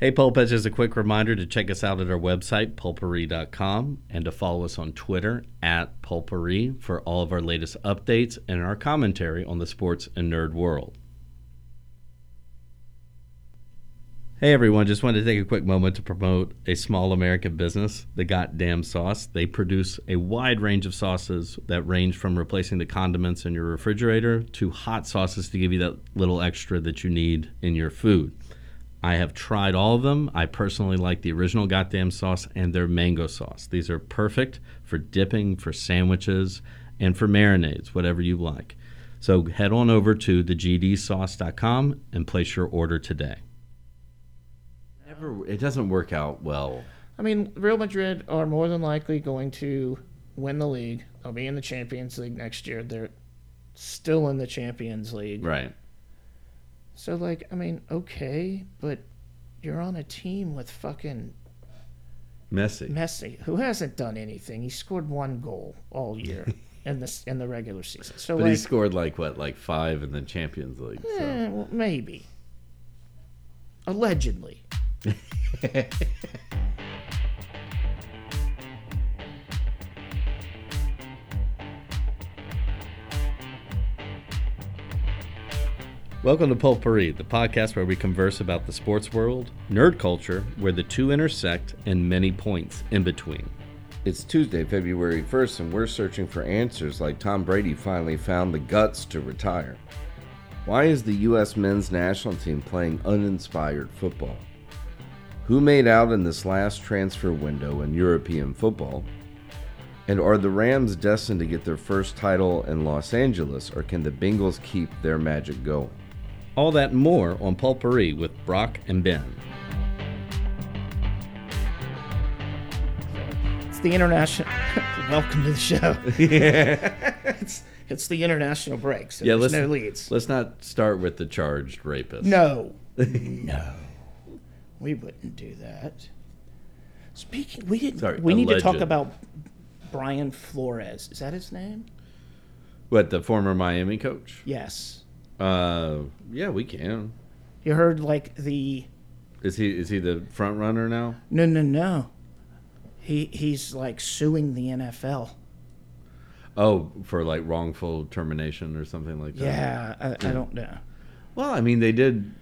Hey, Pulpit, just a quick reminder to check us out at our website, pulpery.com, and to follow us on Twitter at pulpery for all of our latest updates and our commentary on the sports and nerd world. Hey everyone, just wanted to take a quick moment to promote a small American business, The Goddamn Sauce. They produce a wide range of sauces that range from replacing the condiments in your refrigerator to hot sauces to give you that little extra that you need in your food. I have tried all of them. I personally like the original Goddamn Sauce and their mango sauce. These are perfect for dipping, for sandwiches, and for marinades, whatever you like. So head on over to thegdsauce.com and place your order today. Never, it doesn't work out well. I mean, Real Madrid are more than likely going to win the league. They'll be in the Champions League next year. They're still in the Champions League. Right. So, like, I mean, okay, but you're on a team with fucking Messy. Messi, who hasn't done anything. He scored one goal all year in this in the regular season. So, But like, he scored like what, like five in the Champions League. So. eh, well, maybe. Allegedly. Welcome to Pulpery, the podcast where we converse about the sports world, nerd culture, where the two intersect, and many points in between. It's Tuesday, February 1st, and we're searching for answers like Tom Brady finally found the guts to retire. Why is the U.S. men's national team playing uninspired football? Who made out in this last transfer window in European football? And are the Rams destined to get their first title in Los Angeles, or can the Bengals keep their magic going? All that more on Pulpery with Brock and Ben. It's the international. Welcome to the show. Yeah. it's it's the international break, so Yeah, there's let's no leads. Let's not start with the charged rapist. No, no, we wouldn't do that. Speaking, we didn't. Sorry, we need to talk about Brian Flores. Is that his name? What the former Miami coach? Yes. Uh, yeah, we can. You heard like the Is he is he the front runner now? no, no, no. He he's like suing the NFL. Oh, for like wrongful termination or something like that. Yeah, I, I don't know. Well, I mean, they did.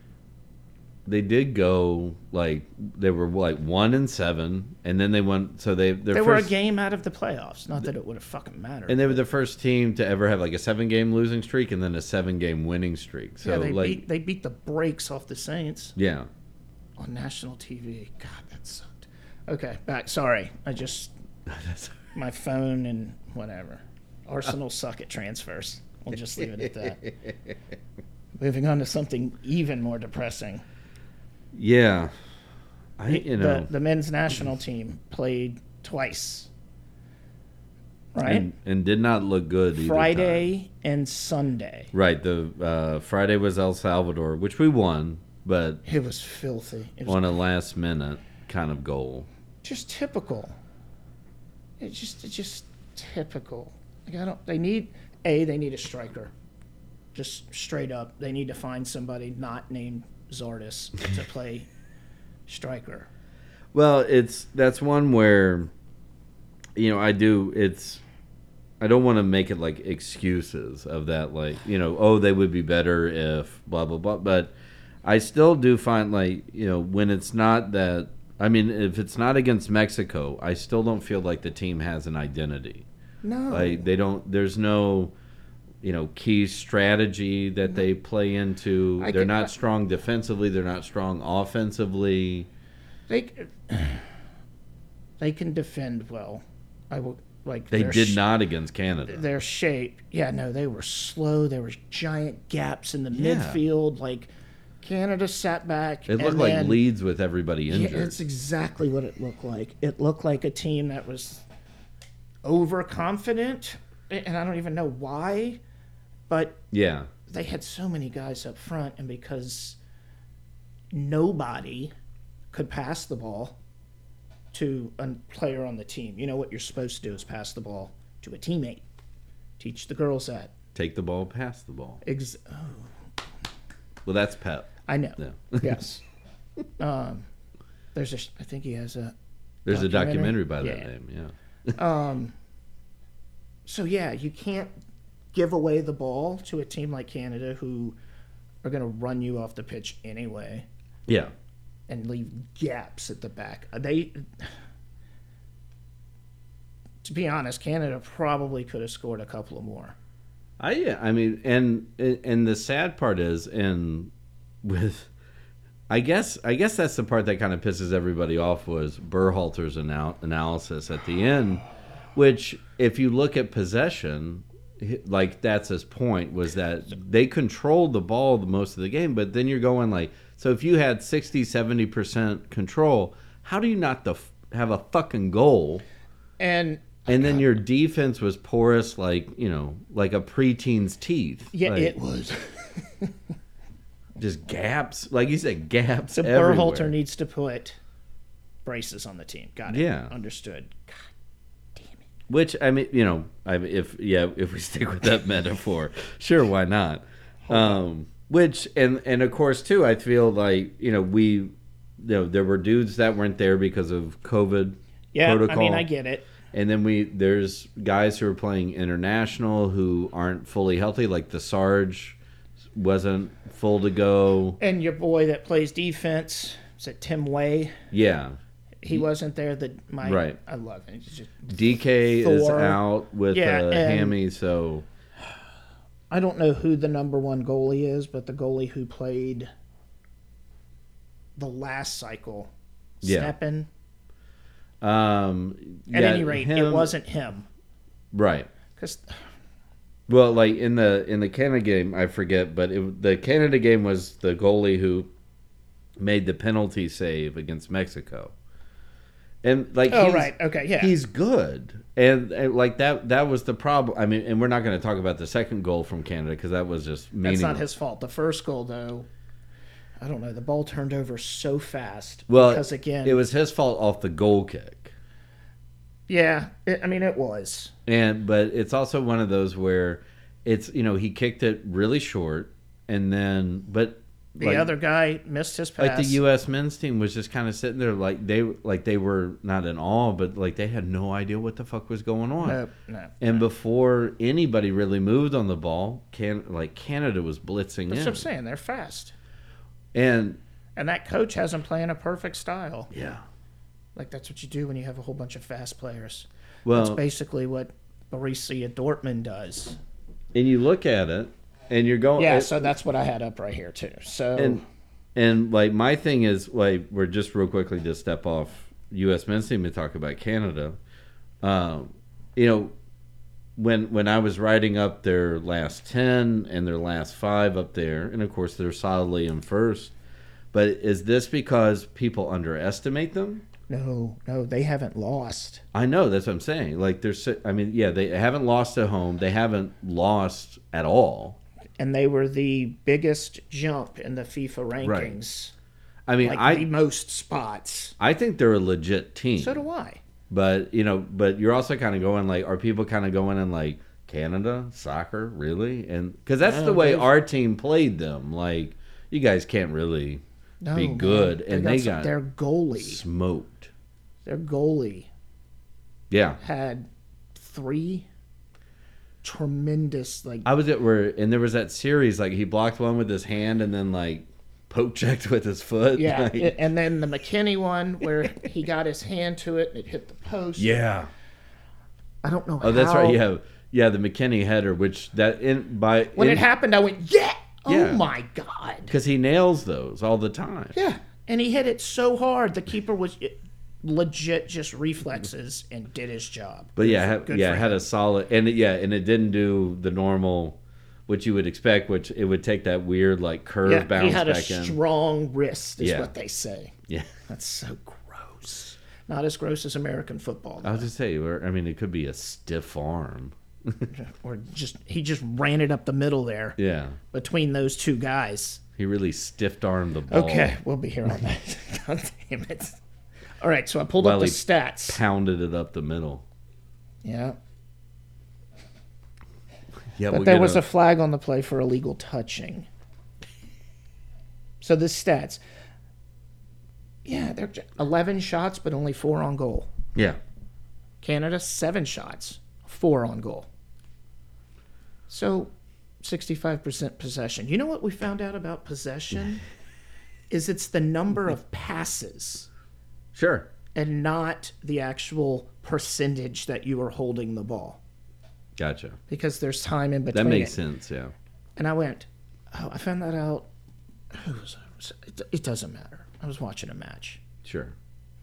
They did go like they were like one and seven, and then they went. So they They were a game out of the playoffs. Not that it would have fucking mattered. and they were the first team to ever have like a seven game losing streak and then a seven game winning streak. So yeah, they like beat they beat the brakes off the Saints yeah, on national TV. God, that sucked. Okay, back. Sorry, I just my phone and whatever. Arsenal suck at transfers. We'll just leave it at that. Moving on to something even more depressing. Yeah. I you know the, the men's national team played twice. Right? and, and did not look good. Friday and Sunday. Right. The uh, Friday was El Salvador, which we won, but It was filthy. It was on a last minute kind of goal. just typical. It's just it's just typical. Like I don't. They need a. They need a striker. Just straight up, they need to find somebody not named Zardes to play striker. Well, it's that's one where you know, I do it's I don't want to make it like excuses of that like, you know, oh, they would be better if blah blah blah, but I still do find like, you know, when it's not that I mean, if it's not against Mexico, I still don't feel like the team has an identity. No, Like they don't there's no you know key strategy that they mm-hmm. play into. I they're can- not strong defensively, they're not strong offensively. they they can defend well. I will like They did sh- not against Canada. their shape. Yeah, no, they were slow. There was giant gaps in the Yeah. midfield. Like Canada sat back. It looked like then- Leeds with everybody Yeah, injured. that's exactly what it looked like. It looked like a team that was overconfident, and I don't even know why, but yeah. they had so many guys up front, and because nobody could pass the ball to a player on the team, you know what you're supposed to do is pass the ball to a teammate. Teach the girls that. Take the ball, pass the ball. Ex- oh, Well, that's Pep. I know. Yes. Um, There's a. I think he has a. There's a Documentary? documentary by that Yeah. name. Yeah. Um. So yeah, you can't give away the ball to a team like Canada who are going to run you off the pitch anyway Yeah. and leave gaps at the back. Uh, They. To be honest, Canada probably could have scored a couple of more. I yeah, I mean, and and the sad part is, and with, I guess I guess that's the part that kind of pisses everybody off was Berhalter's anal- analysis at the end, which if you look at possession, like that's his point was that they controlled the ball the most of the game, but then you're going like, so if you had 60, 70 percent control, how do you not the, have a fucking goal? And And then your defense was porous, like you know, like a preteen's teeth. yeah, Like, it was. just gaps, like you said, gaps. So everywhere. Berhalter needs to put braces on the team. Got it. Yeah. Understood. God. Which I mean, you know, I if yeah, if we stick with that metaphor, sure, why not? Um, which and and of course too, I feel like you know we, you know, there were dudes that weren't there because of COVID Yeah, protocol. I mean, I get it. And then we there's guys who are playing international who aren't fully healthy, like the Sarge wasn't full to go. And your boy that plays defense, is it Tim Weah? Yeah, He wasn't there. That my Right. I love him. DK is out with Yeah, a hammy, so I don't know who the number one goalie is, but the goalie who played the last cycle, Yeah. Steffen. um. At yeah, any rate, it wasn't him. right. Because Well, like in the in the Canada game, I forget, but it, the Canada game was the goalie who made the penalty save against Mexico, and like oh he's, right, okay, yeah. he's good, and, and like that that was the problem. I mean, and we're not going to talk about the second goal from Canada because that was just That's meaningless. not his fault. The first goal, though, I don't know. The ball turned over so fast. Well, because again, it was his fault off the goal kick. yeah. It, I mean, it was. And but it's also one of those where it's you know he kicked it really short and then but The like, other guy missed his pass. like the U.S. men's team was just kind of sitting there like they like they were not in awe but like they had no idea what the fuck was going on. No, no. And before anybody really moved on the ball, can like Canada was blitzing That's in. what I'm saying. They're fast, And and that coach has them playing a perfect style. yeah, Like that's what you do when you have a whole bunch of fast players. Well, That's basically what Borussia Dortmund does. and you look at it, and you're going. Yeah, it- so that's what I had up right here too. So and and like my thing is like we're just real quickly to step off U.S. men's team and talk about Canada. Um, you know, when when I was writing up their last ten and their last five up there, and of course they're solidly in first. But is this because people underestimate them? no, no, they haven't lost. I know that's what I'm saying. Like they're, I mean, yeah, they haven't lost at home. They haven't lost at all. And they were the biggest jump in the FIFA rankings. I mean, Like I the most spots. I think they're a legit team. So do I. But you know, but you're also kind of going like, are people kind of going in like Canada soccer really? And because that's No, the way they've- our team played them. Like, you guys can't really No, be man. good, and they some- got their goalie. smoked. Their goalie Yeah, had three tremendous like I was at where, and there was that series like he blocked one with his hand and then like poke checked with his foot. yeah, Like- it- and then the McKennie one where he got his hand to it and it hit the post. yeah. I don't know. Oh, that's right. Yeah, yeah, the McKennie header, which that in by When in, it happened, I went, yeah. Oh yeah. Oh my god. because he nails those all the time. Yeah, and he hit it so hard. The keeper was legit just reflexes and did his job. But yeah, ha- yeah, had a solid, and it, yeah, and it didn't do the normal, what you would expect, which it would take that weird like curve Yeah, bounce he had a in. strong wrist, is Yeah. what they say. Yeah, That's so gross. Not as gross as American football, I was just say, or, I mean, it could be a stiff arm. or just he just ran it up the middle there Yeah, between those two guys. he really stiff armed the ball. Okay, we'll be here all night. God damn it! All right, so I pulled Well, up the he- stats. pounded it up the middle. Yeah, Yeah, but there was a flag on the play for illegal touching. So the stats. Yeah, they're 11 shots, but only four on goal. Yeah. Canada, seven shots, four on goal. So, 65% possession. You know what we found out about possession? is it's the number of passes Sure. and not the actual percentage that you are holding the ball Gotcha. because there's time in between. That makes it. sense. Yeah. And I went, oh, I found that out. Who was It, it doesn't matter. I was watching a match. Sure.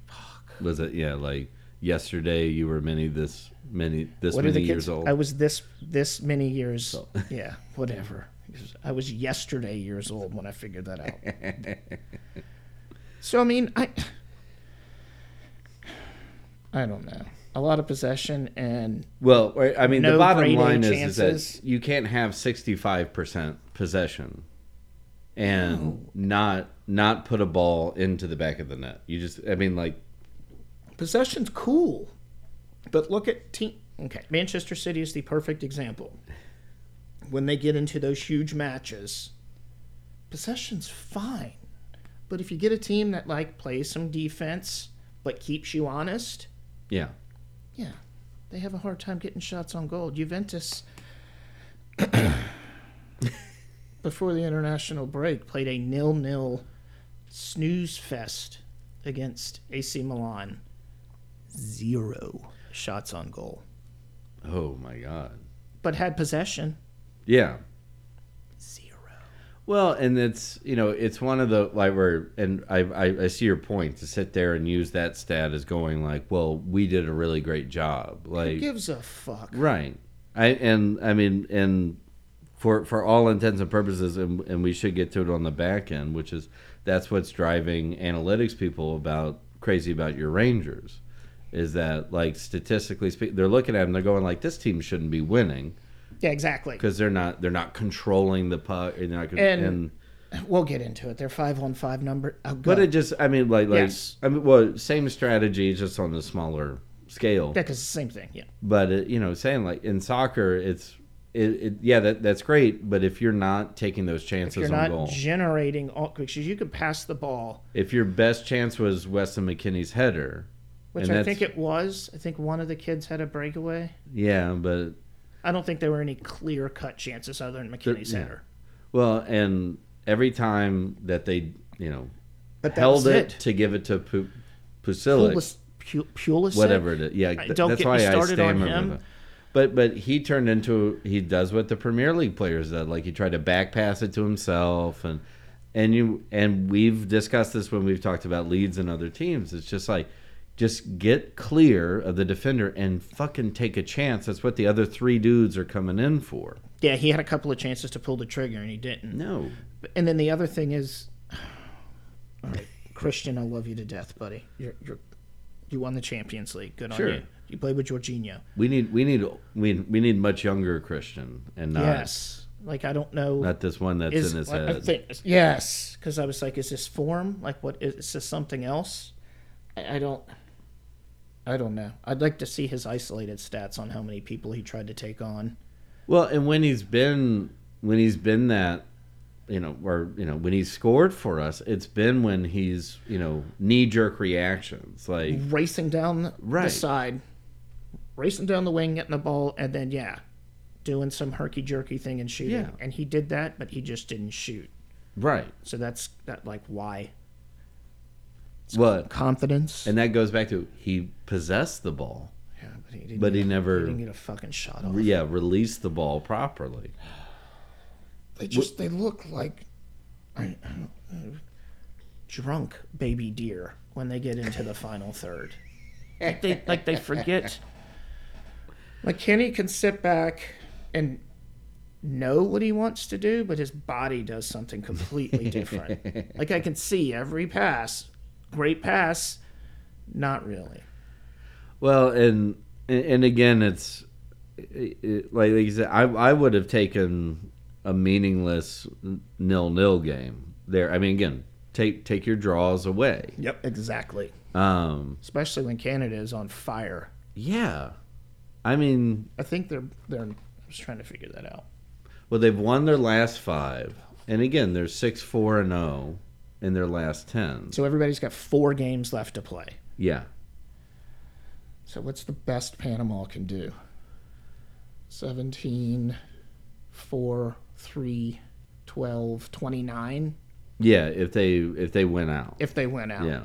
Fuck. Was it yeah like yesterday you were many this many this What many years old? I was this this many years. Old. Yeah, whatever. I was yesterday years old when I figured that out. so I mean, I I don't know. A lot of possession and well, I mean the bottom line is, is that you can't have 65% possession and not not put a ball into the back of the net. You just I mean like possession's cool, but look at team. Okay, Manchester City is the perfect example. When they get into those huge matches, possession's fine, but if you get a team that like plays some defense but keeps you honest, yeah. yeah, they have a hard time getting shots on goal. Juventus, before the international break, played a nil-nil snooze fest against AC Milan. Zero shots on goal, Oh my god. but had possession. Yeah. Well, and it's you know it's one of the like where and I, I I see your point to sit there and use that stat as going like well we did a really great job Who like gives a fuck? right I and I mean and for for all intents and purposes and, and we should get to it on the back end which is that's what's driving analytics people about crazy about your Rangers is that like statistically speaking they're looking at them they're going like this team shouldn't be winning Yeah, exactly. because they're not they're not controlling the puck they're not, con- And- We'll get into it. They're five on five number. Oh. But it just, I mean, like, like, Yes. I mean, well, same strategy, just on a smaller scale. yeah, because the same thing. Yeah. But it, you know, saying like in soccer, it's, it, it yeah, that that's great. But if you're not taking those If chances you're on not goal, generating all because you could pass the ball, if your best chance was Weston McKennie's header, which And I think it was. I think one of the kids had a breakaway. yeah, but I don't think there were any clear cut chances other than McKennie's yeah. well, and every time that they, you know, But held it, it. to give it to Pu- Pusilic, Pulis, Pulisic? whatever it is. Yeah, th- don't that's get why me I started on stammer him. with. But but he turned into he does what the Premier League players did. Like he tried to back pass it to himself and and you and we've discussed this when we've talked about Leeds and other teams. It's just like just get clear of the defender and fucking take a chance. That's what the other three dudes are coming in for. Yeah, he had a couple of chances to pull the trigger and he didn't. No. And then the other thing is, all right, Christian, I love you to death, buddy. You're, you're you won the Champions League. Good Sure. on you. You played with Jorginho. We need we need we we need much younger Christian and not yes. Like I don't know. not this one that's is in his like, head. think yes, because I was like, is this form? Like what is, is this something else? I, I don't. I don't know. I'd like to see his isolated stats on how many people he tried to take on. Well, and when he's been when he's been that, you know, or you know, when he's scored for us, it's been when he's you know knee jerk reactions like racing down the Right. side, racing down the wing, getting the ball, and then yeah, doing some herky jerky thing and shooting. Yeah. And he did that, but he just didn't shoot. right. So that's that like why What? confidence. And that goes back to he possessed the ball, yeah, but he didn't. but he never, He didn't get a fucking shot off. yeah, released the ball properly. They just they look like I, I drunk baby deer when they get into the final third. Like they like they forget. Like Kenny can sit back and know what he wants to do, but his body does something completely different. like I can see every pass, great pass, not really. Well, and and again, it's it, it- like, like you said, I I would have taken a meaningless nil nil game there. I mean, again, take take your draws away. Yep, exactly. Um, Especially when Canada is on fire. yeah, I mean, I think they're they're. I was trying to figure that out. well, they've won their last five, and again, they're six four and zero. In their last ten. So everybody's got four games left to play. Yeah. So what's the best Panama can do? 17, 4, 3, 12, 29 Yeah, if they if they win out. if they win out. Yeah.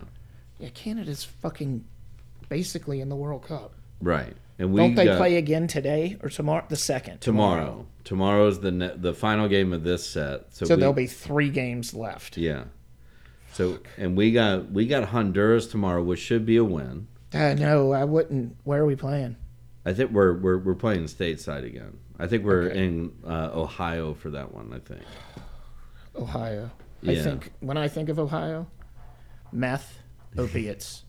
Yeah, Canada's fucking basically in the World Cup. Right. And we Don't they got- play again today or tomorrow? The second. tomorrow. tomorrow. Tomorrow's the ne- the final game of this set. So, So we, there'll be three games left. yeah. So and we got we got Honduras tomorrow, which should be a win. Uh, no, I wouldn't. Where are we playing? I think we're we're we're playing stateside again. I think we're Okay. in uh, Ohio for that one. I think. Ohio. I think when I think of Ohio, meth, opiates,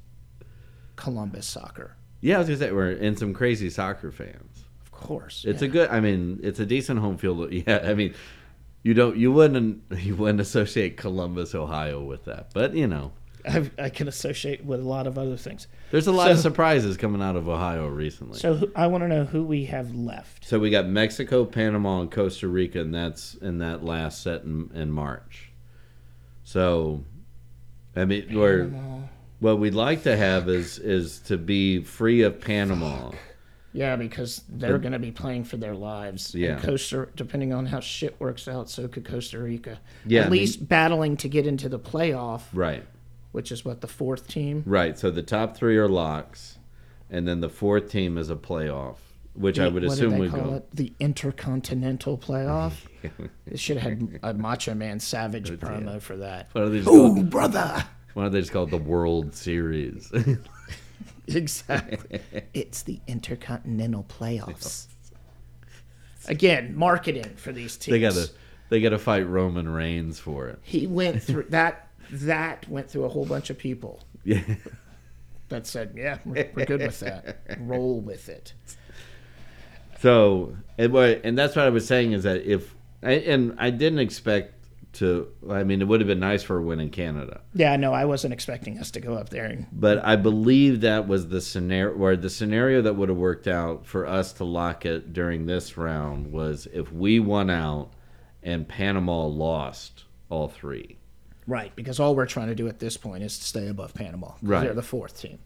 Columbus soccer. Yeah, I was gonna say we're in some crazy soccer fans. Of course. It's yeah. a good. I mean, it's a decent home field. Yeah, I mean, you don't you wouldn't you wouldn't associate Columbus, Ohio, with that, but you know, I, I can associate with a lot of other things. there's a lot of surprises coming out of Ohio recently. So who- I want to know who we have left. So we got Mexico, Panama, and Costa Rica, and that's in that last set in, in March. So, I mean, we're, what we'd like to have is is to be free of Panama. Yeah, because they're going to be playing for their lives. Yeah. And Costa, depending on how shit works out, so could Costa Rica. Yeah, I At mean- least battling to get into the playoff, Right, which is what the fourth team. right. So the top three are locks, and then the fourth team is a playoff, which I would what assume do they would call go. it? The Intercontinental Playoff. It should have had a Macho Man Savage promo for that. Why don't they just call Oh, brother! why don't they just call it the World Series? Exactly. it's the Intercontinental Playoffs. Again, marketing for these teams. they gotta they gotta fight Roman Reigns for it. He went through that. That went through a whole bunch of people Yeah. that said, "Yeah, we're, we're good with that. Roll with it." So, and, what- and that's what I was saying is that if and I didn't expect to, I mean, it would have been nice for a win in Canada, Yeah, no, I wasn't expecting us to go up there. And, but I believe that was the scenario, where the scenario that would have worked out for us to lock it during this round was if we won out and Panama lost all three. right, because all we're trying to do at this point is to stay above Panama. Right. they're the fourth team.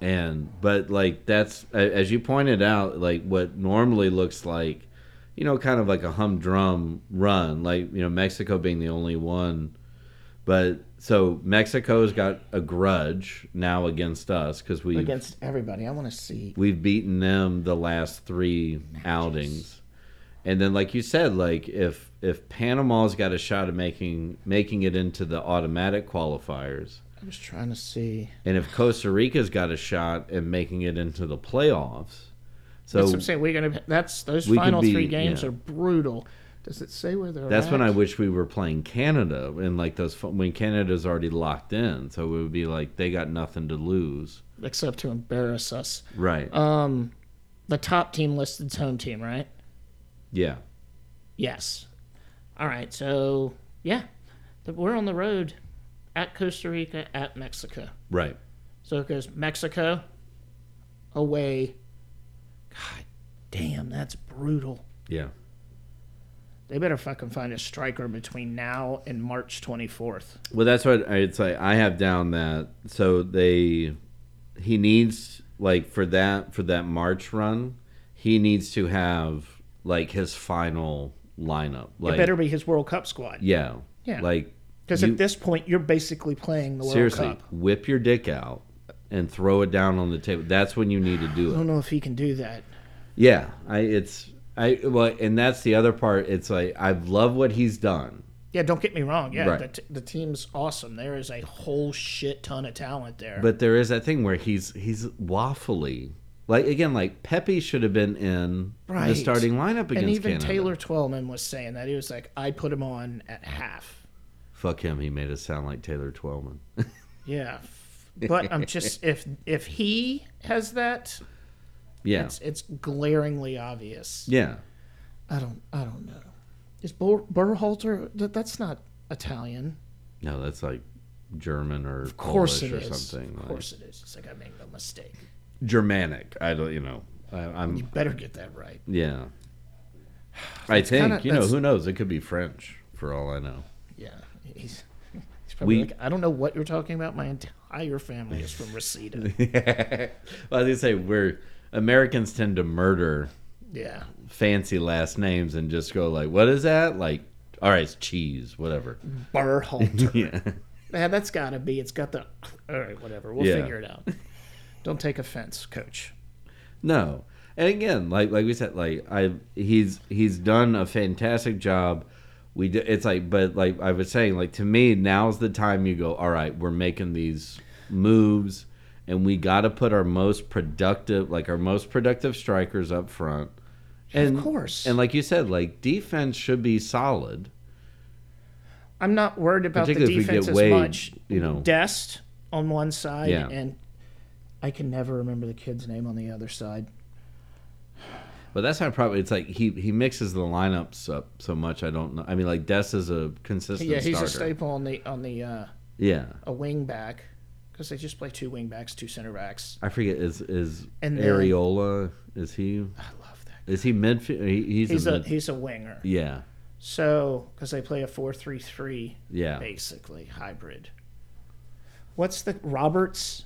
And but like that's as you pointed out, like what normally looks like, you know, kind of like a humdrum run, like you know Mexico being the only one. But so Mexico's got a grudge now against us because we against everybody. I want to see. we've beaten them the last three outings, and then like you said, like if if Panama's got a shot of making making it into the automatic qualifiers, I was trying to see. and if Costa Rica's got a shot at making it into the playoffs, so That's what I'm saying. We're gonna. That's those final be- three games yeah. are brutal. Does it say where they're? that's when? I wish we were playing Canada and like those when Canada's already locked in, so it would be like they got nothing to lose, except to embarrass us. right? Um, the top team listed is home team, right? yeah, Yes. All right. So yeah, we're on the road at Costa Rica, at Mexico. right. So it goes Mexico away. God damn, that's brutal. Yeah, They better fucking find a striker between now and March 24th. well, that's what I'd say. I have down that so they he needs like for that for that March run, he needs to have like his final lineup. Like it better be his World Cup squad. yeah, Yeah. like Because at this point, you're basically playing the World Seriously, Cup. whip your dick out and throw it down on the table. That's when you need to do it. I don't know if he can do that. Yeah, I it's I well, and that's the other part. It's like I love what he's done. Yeah, don't get me wrong. Yeah, Right. the, t- the team's awesome. There is a whole shit ton of talent there. But there is that thing where he's he's waffly. Like again, like Pepi should have been in the Right. starting lineup against and even Canada. Taylor Twellman was saying that he was like, I put him on at half. Fuck him. He made us sound like Taylor Twellman. Yeah, but I'm just if if he has that, yeah, it's it's glaringly obvious. yeah. I don't I don't know. Is Bur- Berhalter? That, that's not Italian. No, that's like German or Of course Polish it or is. something. Of course it is. It's like I made no mistake. Germanic. I don't. You know. I, I'm. You better get that right. Yeah. I think kinda- you know who knows. It could be French for all I know. Yeah, he's, he's probably We- like, I don't know what you're talking about. My entire family is from Reseda. well, I was gonna say we're Americans tend to murder yeah. fancy last names and just go like, "What is that?" Like, all right, it's cheese, whatever. Berhalter. yeah, Man, that's got to be. It's got the. All right, whatever. We'll Yeah. figure it out. Don't take offense, coach. no. And again, like like we said, like I he's he's done a fantastic job. We d- it's like, but like I was saying, like to me, now's the time you go. All right, we're making these moves, and we got to put our most productive, like our most productive strikers up front. And, of course. And like you said, like defense should be solid. I'm not worried about the Particularly if we defense get as Wade, much. you know. Dest on one side, Yeah. and I can never remember the kid's name on the other side. But that's my probably. It's like he he mixes the lineups up so much. I don't know. I mean, like Dest is a consistent yeah, he's starter. a staple on the on the uh, Yeah, a wing back because they just play two wing backs, two center backs. I forget. Is is And then- Arriola? Is he? I love that. Is he midfield? He, he's, He's a, a he's a winger. yeah So because they play a four three three, yeah. basically hybrid. What's the Roberts?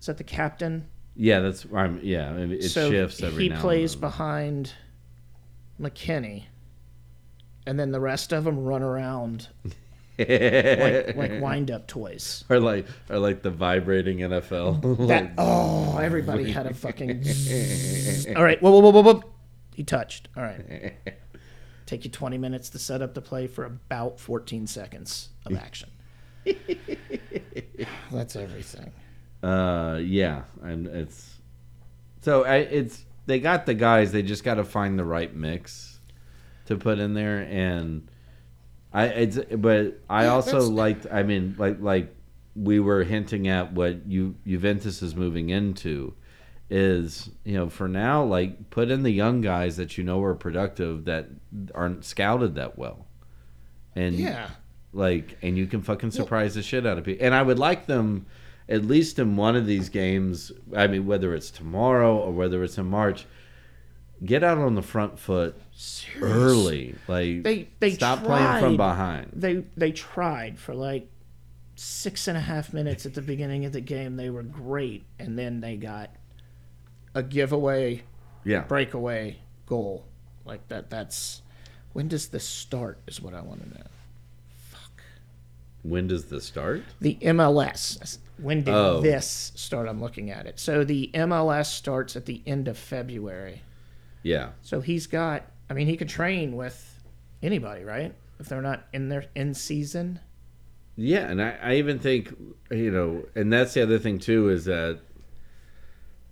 Is that the captain? Yeah, that's I'm yeah. It so shifts every he now plays and then. behind McKennie, and then the rest of them run around like, like wind up toys. or like or like the vibrating NFL. That oh, everybody had a fucking. zzz. All right, whoa, whoa, whoa, whoa, whoa. He touched. All right. Take you 20 minutes to set up the play for about 14 seconds of action. That's everything. Uh, yeah, and it's so I, it's they got the guys. They just got to find the right mix to put in there, and I it's but I Yeah, also liked. I mean, like like we were hinting at what you Juventus is moving into is you know for now like put in the young guys that you know are productive that aren't scouted that well, and Yeah. like and you can fucking surprise the shit out of people and i would like them at least in one of these games i mean whether it's tomorrow or whether it's in march get out on the front foot early like They- they stop playing from behind They they tried for like six and a half minutes at the beginning of the game. They were great, and then they got a giveaway yeah breakaway goal like that. That's when does this start? Is what I want to know. Fuck. When does this start The MLS. When did Oh. this start? I'm looking at it. So the MLS starts at the end of February. yeah So he's got. I mean, he could train with anybody, right? If they're not in their in season. yeah and i, I even think you know and that's the other thing too is that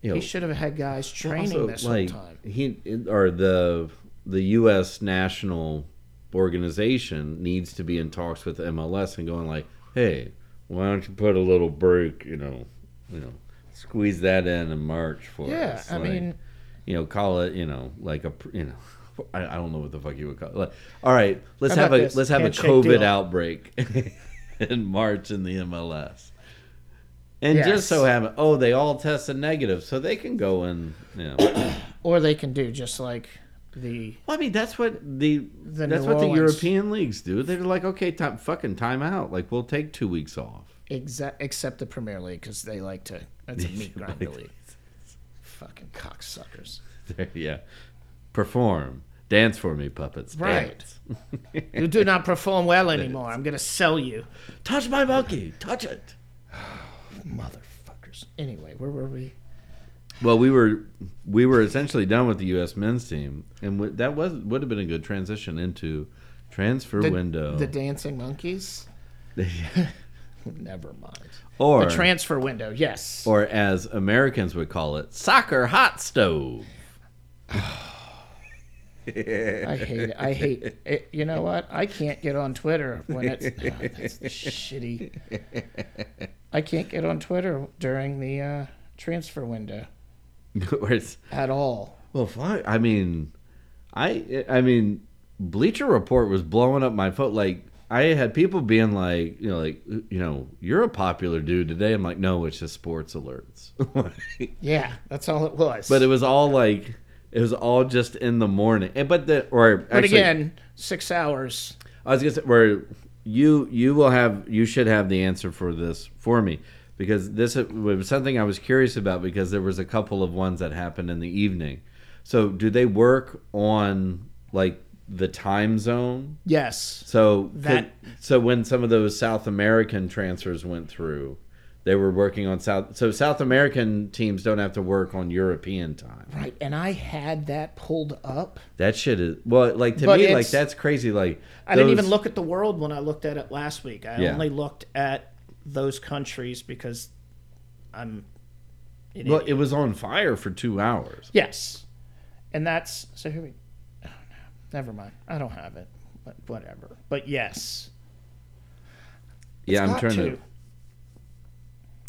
you know He should have had guys training also, this like, whole time. He or the the U.S. national organization needs to be in talks with MLS and going like, hey, why don't you put a little break? You know, you know, squeeze that in in March for Yeah, us. I Like, mean, you know, call it, you know, like a, you know. I, I don't know what the fuck you would call it. All right, let's have a this? let's have a COVID deal. outbreak in March in the MLS. And Yes. just so happen, oh, they all tested negative, so they can go and, you know. or they can do just like the Well, I mean, that's what the, The that's New what the European leagues do. They're like, okay, time, fucking time out. Like, we'll take two weeks off. exact except the Premier League because they like to. That's a meat grinder league. Fucking cocksuckers. yeah, perform, dance for me, puppets. Right. You do not perform well anymore. I'm gonna sell you, Touch my monkey. Touch it. motherfuckers. Anyway, where were we? Well, we were we were essentially done with the U.S. men's team, and w- that was would have been a good transition into transfer The, window. The dancing monkeys. Never mind. or the transfer window. Yes. or as Americans would call it, soccer hot stove. I hate it. I hate it. You know what? I can't get on Twitter when it's oh, that's shitty. I can't get on Twitter during the uh, transfer window at all. Well, fuck. I mean, I I mean, Bleacher Report was blowing up my phone. Like I had people being like, you know, like you know, you're a popular dude today. I'm like, no, it's just sports alerts. Yeah, that's all it was. but it was all like, it was all just in the morning. And but the or But actually, again, six hours. I was gonna say where you you will have you should have the answer for this for me because this was something I was curious about because there was a couple of ones that happened in the evening. So do they work on like the time zone? Yes. So That- so when some of those South American transfers went through, they were working on South. So South American teams don't have to work on European time. Right. And I had that pulled up. That shit is well, like to But me, like that's crazy. Like I didn't even look at the world when I looked at it last week. I Yeah. only looked at those countries because I'm. Well, idiot. it was on fire for two hours. Yes, and that's so. Here we. Oh, no. Never mind. I don't have it, but whatever. But yes. Yeah, I'm trying to.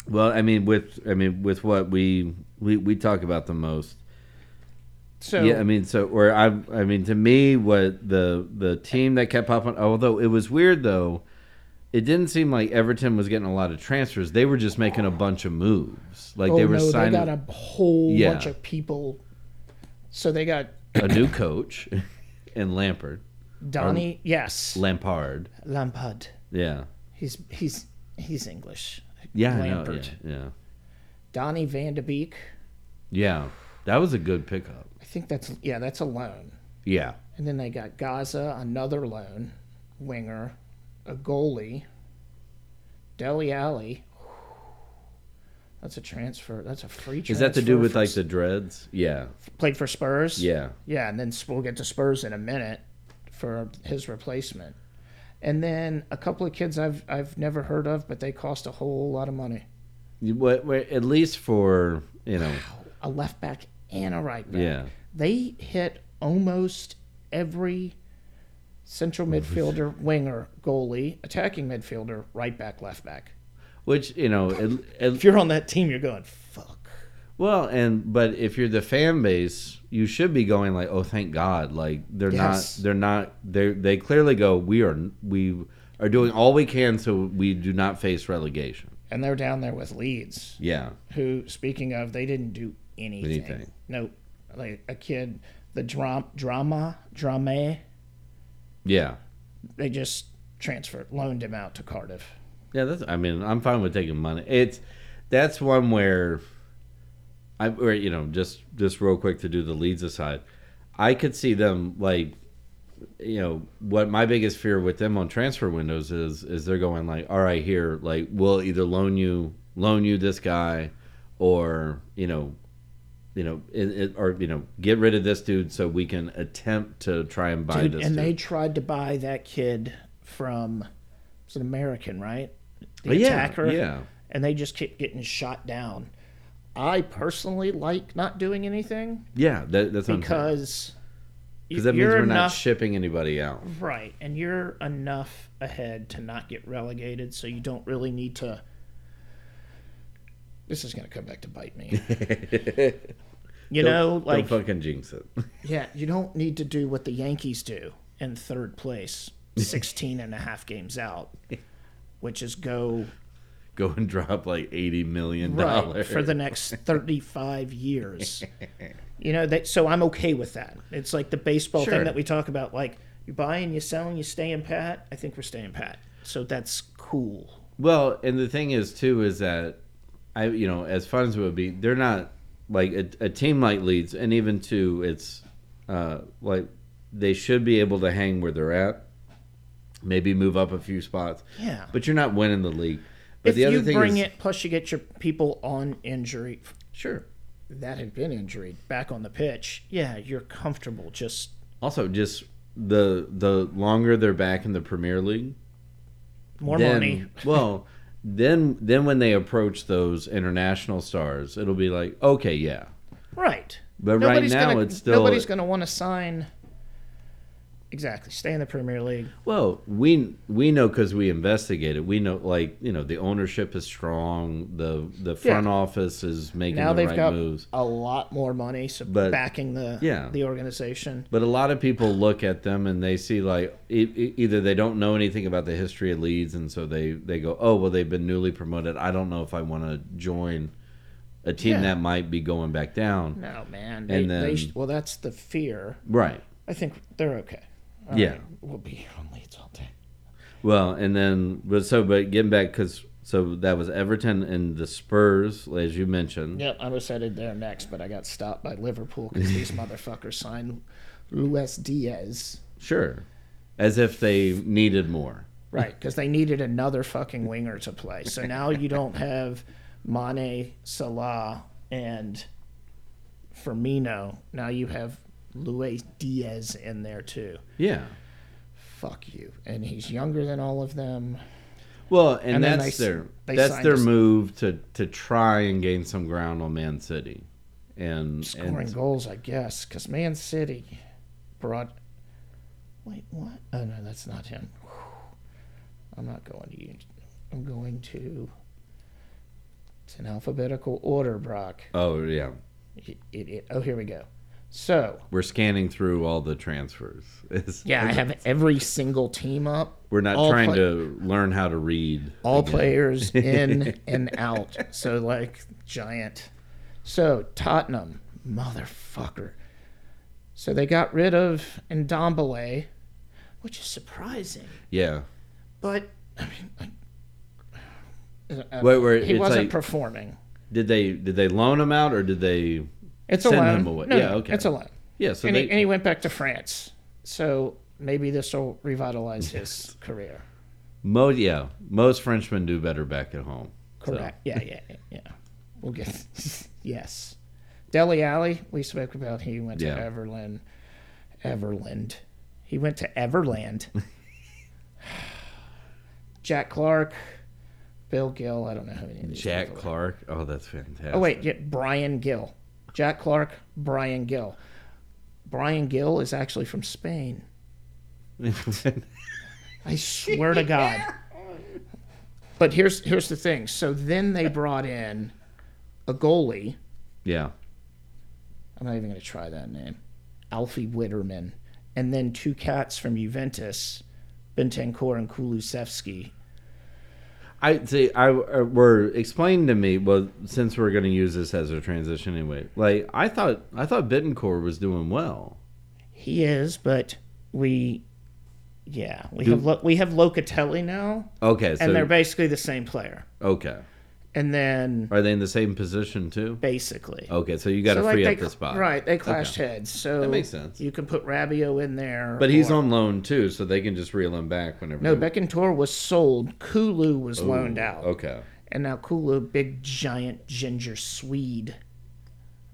Well, I mean, with I mean, with what we we, we talk about the most. So yeah, I mean, so or I I mean, to me, what the the team that kept popping. Although it was weird though, it didn't seem like Everton was getting a lot of transfers. They were just making a bunch of moves. Like oh they were no, signing they got a whole Yeah. bunch of people. So they got a new coach, and Lampard, Donny. yes, Lampard. Lampard. Yeah, He's he's he's English. Yeah, know. Lampard. Yeah, yeah, Donny Van de Beek. yeah. That was a good pickup. I think that's yeah, that's a loan. Yeah, And then they got Gaza, another loan, winger, a goalie, Dele Alli. That's a transfer. That's a free transfer. is that to do with like the dreads? Yeah, played for Spurs? yeah. Yeah, and then we'll get to Spurs in a minute for his replacement. And then a couple of kids I've I've never heard of, but they cost a whole lot of money. You- What, what, at least for you know, A left back and a right back. yeah. They hit almost every central midfielder, winger, goalie, attacking midfielder, right back, left back. Which you know, it, it, If you're on that team, you're going. Well, and but if you're the fan base, you should be going like, oh, thank God, like they're Yes. not, they're not, they they clearly go, we are, we are doing all we can so we do not face relegation. And they're down there with Leeds, Yeah, who, speaking of, they didn't do anything. Anything. Nope. Like a kid, the dram- drama, drama, yeah, they just transferred, loaned him out to Cardiff. yeah. That's, I mean, I'm fine with taking money. It's that's one where I, or you know, just just real quick to do the Leeds aside, I could see them like you know what my biggest fear with them on transfer windows is is they're going like all right here like we'll either loan you loan you this guy or you know you know it, it, or you know get rid of this dude so we can attempt to try and buy Dude, this and dude. they tried to buy that kid from, it's an American, right? The oh, yeah attacker. yeah and they just kept getting shot down. I personally like not doing anything yeah that, that's because because that means we're not shipping anybody out right, and you're enough ahead to not get relegated, so you don't really need to. This is going to come back to bite me. You know, like don't fucking jinx it yeah, you don't need to do what the Yankees do in third place, 16 and a half games out, which is go go and drop like 80 million right dollars for the next 35 years. You know, that so I'm okay with that. It's like the baseball Sure. thing that we talk about like you buy and you sell and you stay in pat. I think we're staying pat. So that's cool. Well, and the thing is too is that I you know as fun as it would be, they're not like a, a team like Leeds, and even to it's uh, like they should be able to hang where they're at, maybe move up a few spots, Yeah. but you're not winning the league. But if the other you thing bring is, it plus you get your people on injury sure. that had been injured back on the pitch, yeah, you're comfortable just Also, just the the longer they're back in the Premier League, more then, money. well, then then when they approach those international stars, it'll be like, okay, yeah. Right. But right now, gonna, it's still nobody's going to want to sign. Exactly, stay in the Premier League. Well, we we know because we investigated. We know, like you know, the ownership is strong. the The front Yeah. office is making Now the they've right got moves. a lot more money, so But- backing the Yeah. the organization. But a lot of people look at them and they see like e- e- either they don't know anything about the history of Leeds, and so they they go, oh well, they've been newly promoted. I don't know if I want to join a team Yeah. that might be going back down. No, man. They, And they then- sh- well, that's the fear. Right. I think they're okay. All Yeah. right, we'll be here on Leeds all day. Well, and then but so but getting back because so that was Everton and the Spurs, as you mentioned. Yep, I was headed there next, but I got stopped by Liverpool because these motherfuckers signed Luis Diaz. Sure, as if they needed more. Right, because they needed another fucking winger to play. So now you don't have Mane, Salah, and Firmino. Now you have Luis Diaz in there too. Yeah. Fuck you. And he's younger than all of them. Well, and, And that's they their they that's their us- move to to try and gain some ground on Man City, and Scoring and goals, I guess, because Man City brought. Wait, what? Oh no, that's not him. I'm not going to you. I'm going to. It's in alphabetical order, Brock. oh yeah, It, it, it- oh, here we go. So, we're scanning through all the transfers. Yeah, I have every single team up. we're not all trying play- to learn how to read. all again. players in and out. So like giant. So Tottenham, motherfucker. So they got rid of Ndombele, which is surprising. Yeah. But I mean, I, uh, Wait, wait, he wasn't like- performing. Did they did they loan him out or did they? It's a send loan. him away. No, Yeah, no, okay. It's a loan. Yeah. So and, they he, and he went back to France. So maybe this will revitalize his career. mo yeah most Frenchmen do better back at home. Correct. Yeah, yeah, yeah, yeah. We'll get yes. Dele Alli, we spoke about. He went to Yeah. Everland. Everland. He went to Everland. Jack Clarke, Bill Gill. I don't know who any of these Jack people are. Clark. Oh, that's fantastic. Oh wait, yeah, Bryan Gil. Jack Clarke, Bryan Gil. Bryan Gil is actually from Spain. I swear to God. But here's here's the thing. So then they brought in a goalie. yeah. I'm not even going to try that name. Alfie Witterman, and then two cats from Juventus, Bentancur and Kulusevski. I see. I uh, were explained to me. Well, since we're going to use this as a transition anyway, like I thought, I thought Bittencourt was doing well. He is, but we, yeah, we Do- have Lo- we have Locatelli now, Okay, so and they're basically the same player. okay. And then Are they in the same position too? basically, Okay, so you got to So, like, free they up the spot, Right, they clashed heads. So That makes sense. You can put Rabiot in there, But he's or- on loan too, so they can just reel him back whenever. No, they- Becantor was sold. Kulu was loaned out. Okay. And now Kulu, big giant ginger Swede.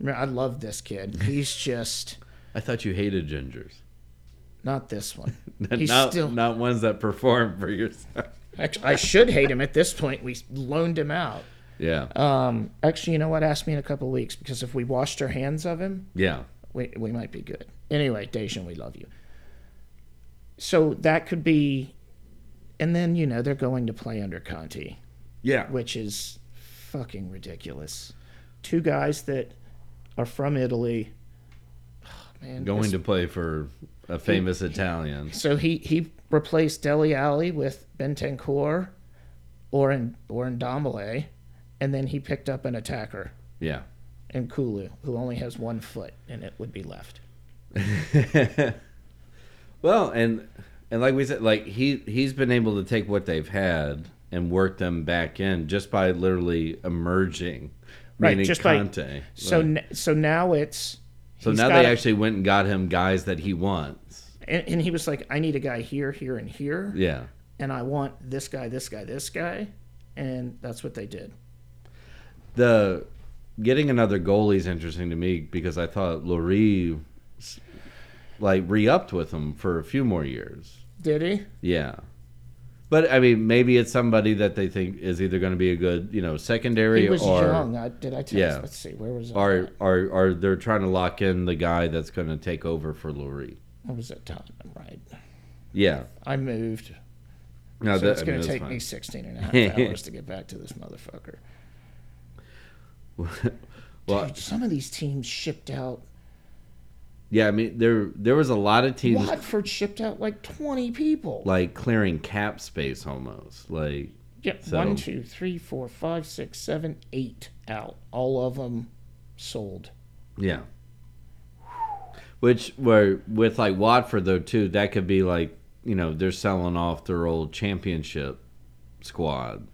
I I love this kid. He's just I thought you hated gingers. not this one. He's not, still. not ones that perform for yourself. Actually, I should hate him at this point. We loaned him out. Yeah. Um, actually, you know what? Ask me in a couple of weeks because if we washed our hands of him, yeah. we, we might be good. Anyway, Dejan, we love you. So that could be, and then you know they're going to play under Conte. Yeah. which is fucking ridiculous. Two guys that are from Italy. Oh, man, Going this- to play for a famous Italian. so he he replaced Dele Alli with Bentancur or in or Ndombele, and then he picked up an attacker Yeah. And Kulu who only has one foot and it would be left. Well, and and like we said, like he he's been able to take what they've had and work them back in just by literally emerging. Right, just by- Conte. So Like, n- so now it's so now they a- actually went and got him guys that he wants. And, and he was like, I need a guy here, here, and here, Yeah. and I want this guy, this guy, this guy, and that's what they did. The getting another goalie is interesting to me because I thought Lloris like re-upped with him for a few more years. Did he? Yeah. But I mean, maybe it's somebody that they think is either going to be a good, you know, secondary He was or young. I, did I tell Yeah. Let's see. Where was I? or or or they're trying to lock in the guy that's going to take over for Lloris. I was at Tottenham, right? Yeah. I moved. No, so that, it's I going mean, to take fine. me 16 and a half hours to get back to this motherfucker. well, Dude, some of these teams shipped out. yeah. I mean, there there was a lot of teams Watford shipped out like 20 people. like clearing cap space almost. Like yeah, so- one, two, three, four, five, six, seven, eight out. All of them sold. yeah. Which were with like Watford though too. That could be like you know they're selling off their old championship squad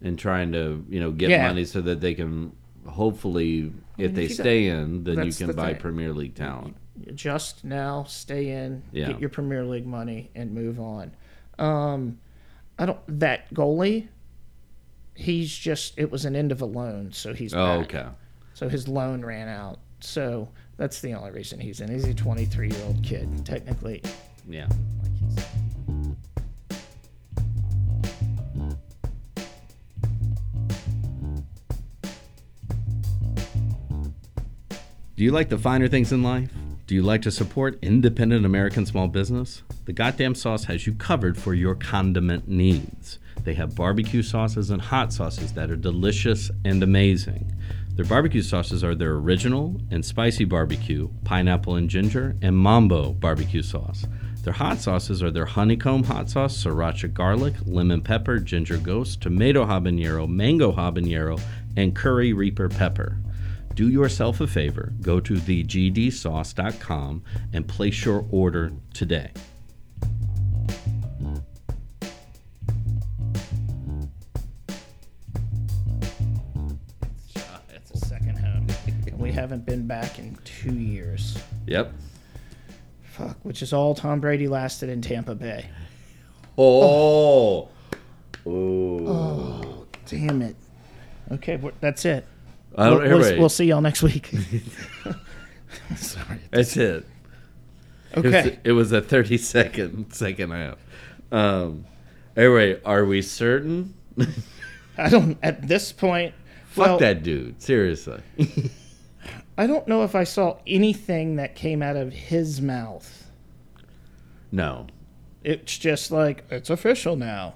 and trying to you know get Yeah. money so that they can hopefully if mean, they if got- stay in then you can the buy thing. Premier League talent. just now stay in Yeah. get your premier league money and move on um i don't that goalie he's just it was an end of a loan so he's Oh, back. okay. so his loan ran out so that's the only reason he's in he's a 23 year old kid technically Yeah. Do you like the finer things in life? Do you like to support independent American small business? The Goddamn Sauce has you covered for your condiment needs. They have barbecue sauces and hot sauces that are delicious and amazing. Their barbecue sauces are their original and spicy barbecue, pineapple and ginger, and mambo barbecue sauce. Their hot sauces are their honeycomb hot sauce, sriracha garlic, lemon pepper, ginger ghost, tomato habanero, mango habanero, and curry reaper pepper. Do yourself a favor, go to thegdsauce.com and place your order today. Haven't been back in two years Yep. fuck which is all tom brady lasted in tampa bay Oh. Oh. damn it okay that's it I we'll, don't, we'll- wait. we'll see y'all next week sorry That's it. It was, okay it was a 30 second second half. Um, anyway, are we certain? I don't at this point. Fuck well, that dude. Seriously. I don't know if I saw anything that came out of his mouth. no. It's just like it's official now.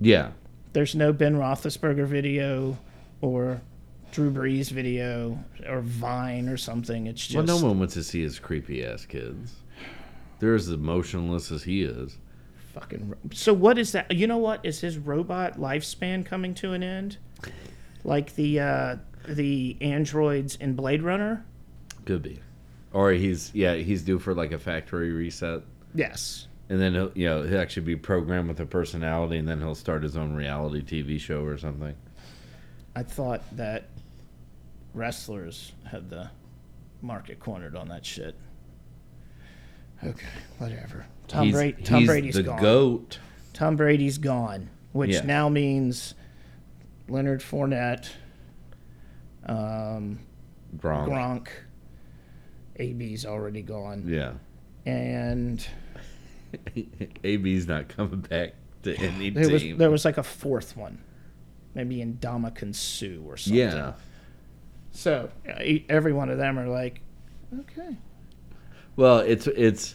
Yeah. There's no Ben Roethlisberger video or Drew Brees video or Vine or something. It's just Well, no one wants to see his creepy ass kids. They're as emotionless as he is. fucking. ro- So what is that? You know what is his robot lifespan coming to an end? Like the uh, the androids in Blade Runner. Could be. Or he's yeah he's due for like a factory reset, Yes. and then he'll you know he'll actually be programmed with a personality, and then he'll start his own reality TV show or something. I thought that wrestlers had the market cornered on that shit. Okay, whatever. Tom, he's, Brady, Tom he's Brady's the gone. goat. Tom Brady's gone, which Yeah. now means Leonard Fournette, um, Gronk. Gronk, AB's already gone, Yeah. and AB's not coming back to any there was team. there was like a fourth one, maybe Indama Sue or something. yeah. So every one of them are like, okay. Well, it's it's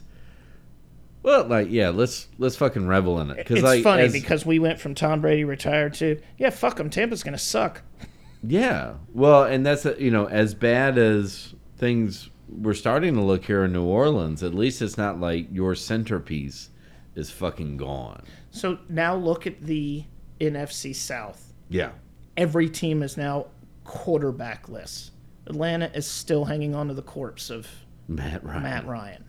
well, like yeah, let's let's fucking revel in it because It's like funny as- because we went from Tom Brady retired to yeah, fuck him. Tampa's gonna suck. yeah, well, and that's uh, you know as bad as things were starting to look here in New Orleans. At least it's not like your centerpiece is fucking gone. So now look at the NFC South. Yeah, Every team is now quarterbackless. Atlanta is still hanging on to the corpse of Matt Ryan. Matt Ryan.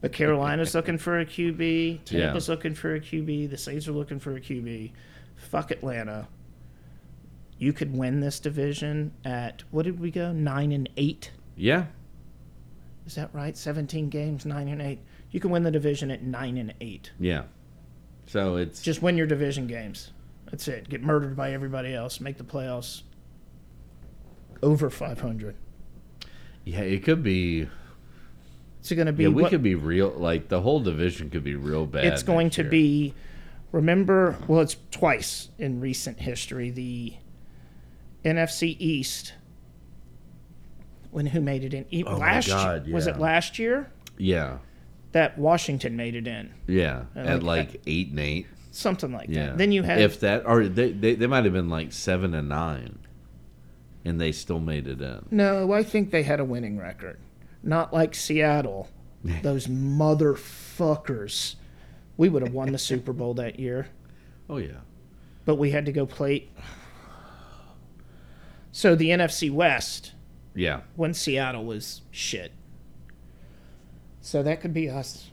But Carolina's looking for a QB. Yeah. Tampa's looking for a QB. The Saints are looking for a QB. Fuck Atlanta. You could win this division at what did we go? Nine and eight. Yeah, Is that right? 17 games, 9 and 8. You can win the division at 9 and 8. yeah. So it's Just win your division games. That's it. Get murdered by everybody else. Make the playoffs over 500. yeah, it could be. It's going to be Yeah, we what- could be real. Like the whole division could be real bad. it's going to year. be remember, well it's twice in recent history the NFC East when who made it in Oh my last God, was it last year Yeah, that Washington made it in yeah. Uh, At like- like eight and eight. something like Yeah. that then you had if that, or they they, they might have been like seven and nine, and they still made it in. No, I think they had a winning record. Not like Seattle. Those motherfuckers. We would have won the Super Bowl that year, Oh yeah. but we had to go play. So the NFC West, Yeah. when Seattle was shit. So that could be us.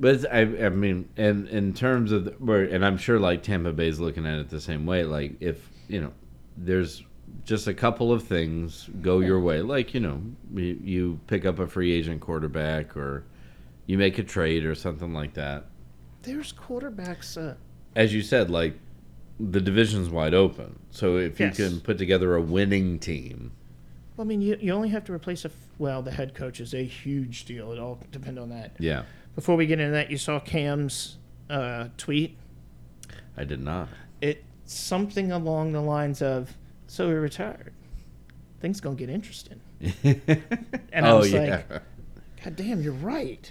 But it's, I, I mean, and in terms of, where, and I'm sure like Tampa Bay's looking at it the same way. Like if you know, there's just a couple of things go your way, like you know, you, you pick up a free agent quarterback or you make a trade or something like that. There's quarterbacks. Uh, As you said, like the division's wide open. So if Yes. you can put together a winning team, well, I mean, you, you only have to replace a. f- Well, the head coach is a huge deal. It all depends on that. yeah, Before we get into that, you saw Cam's uh, tweet. I did not. It's something along the lines of, "So he retired. Things gonna get interesting." And I oh was yeah, like, God damn, you're right.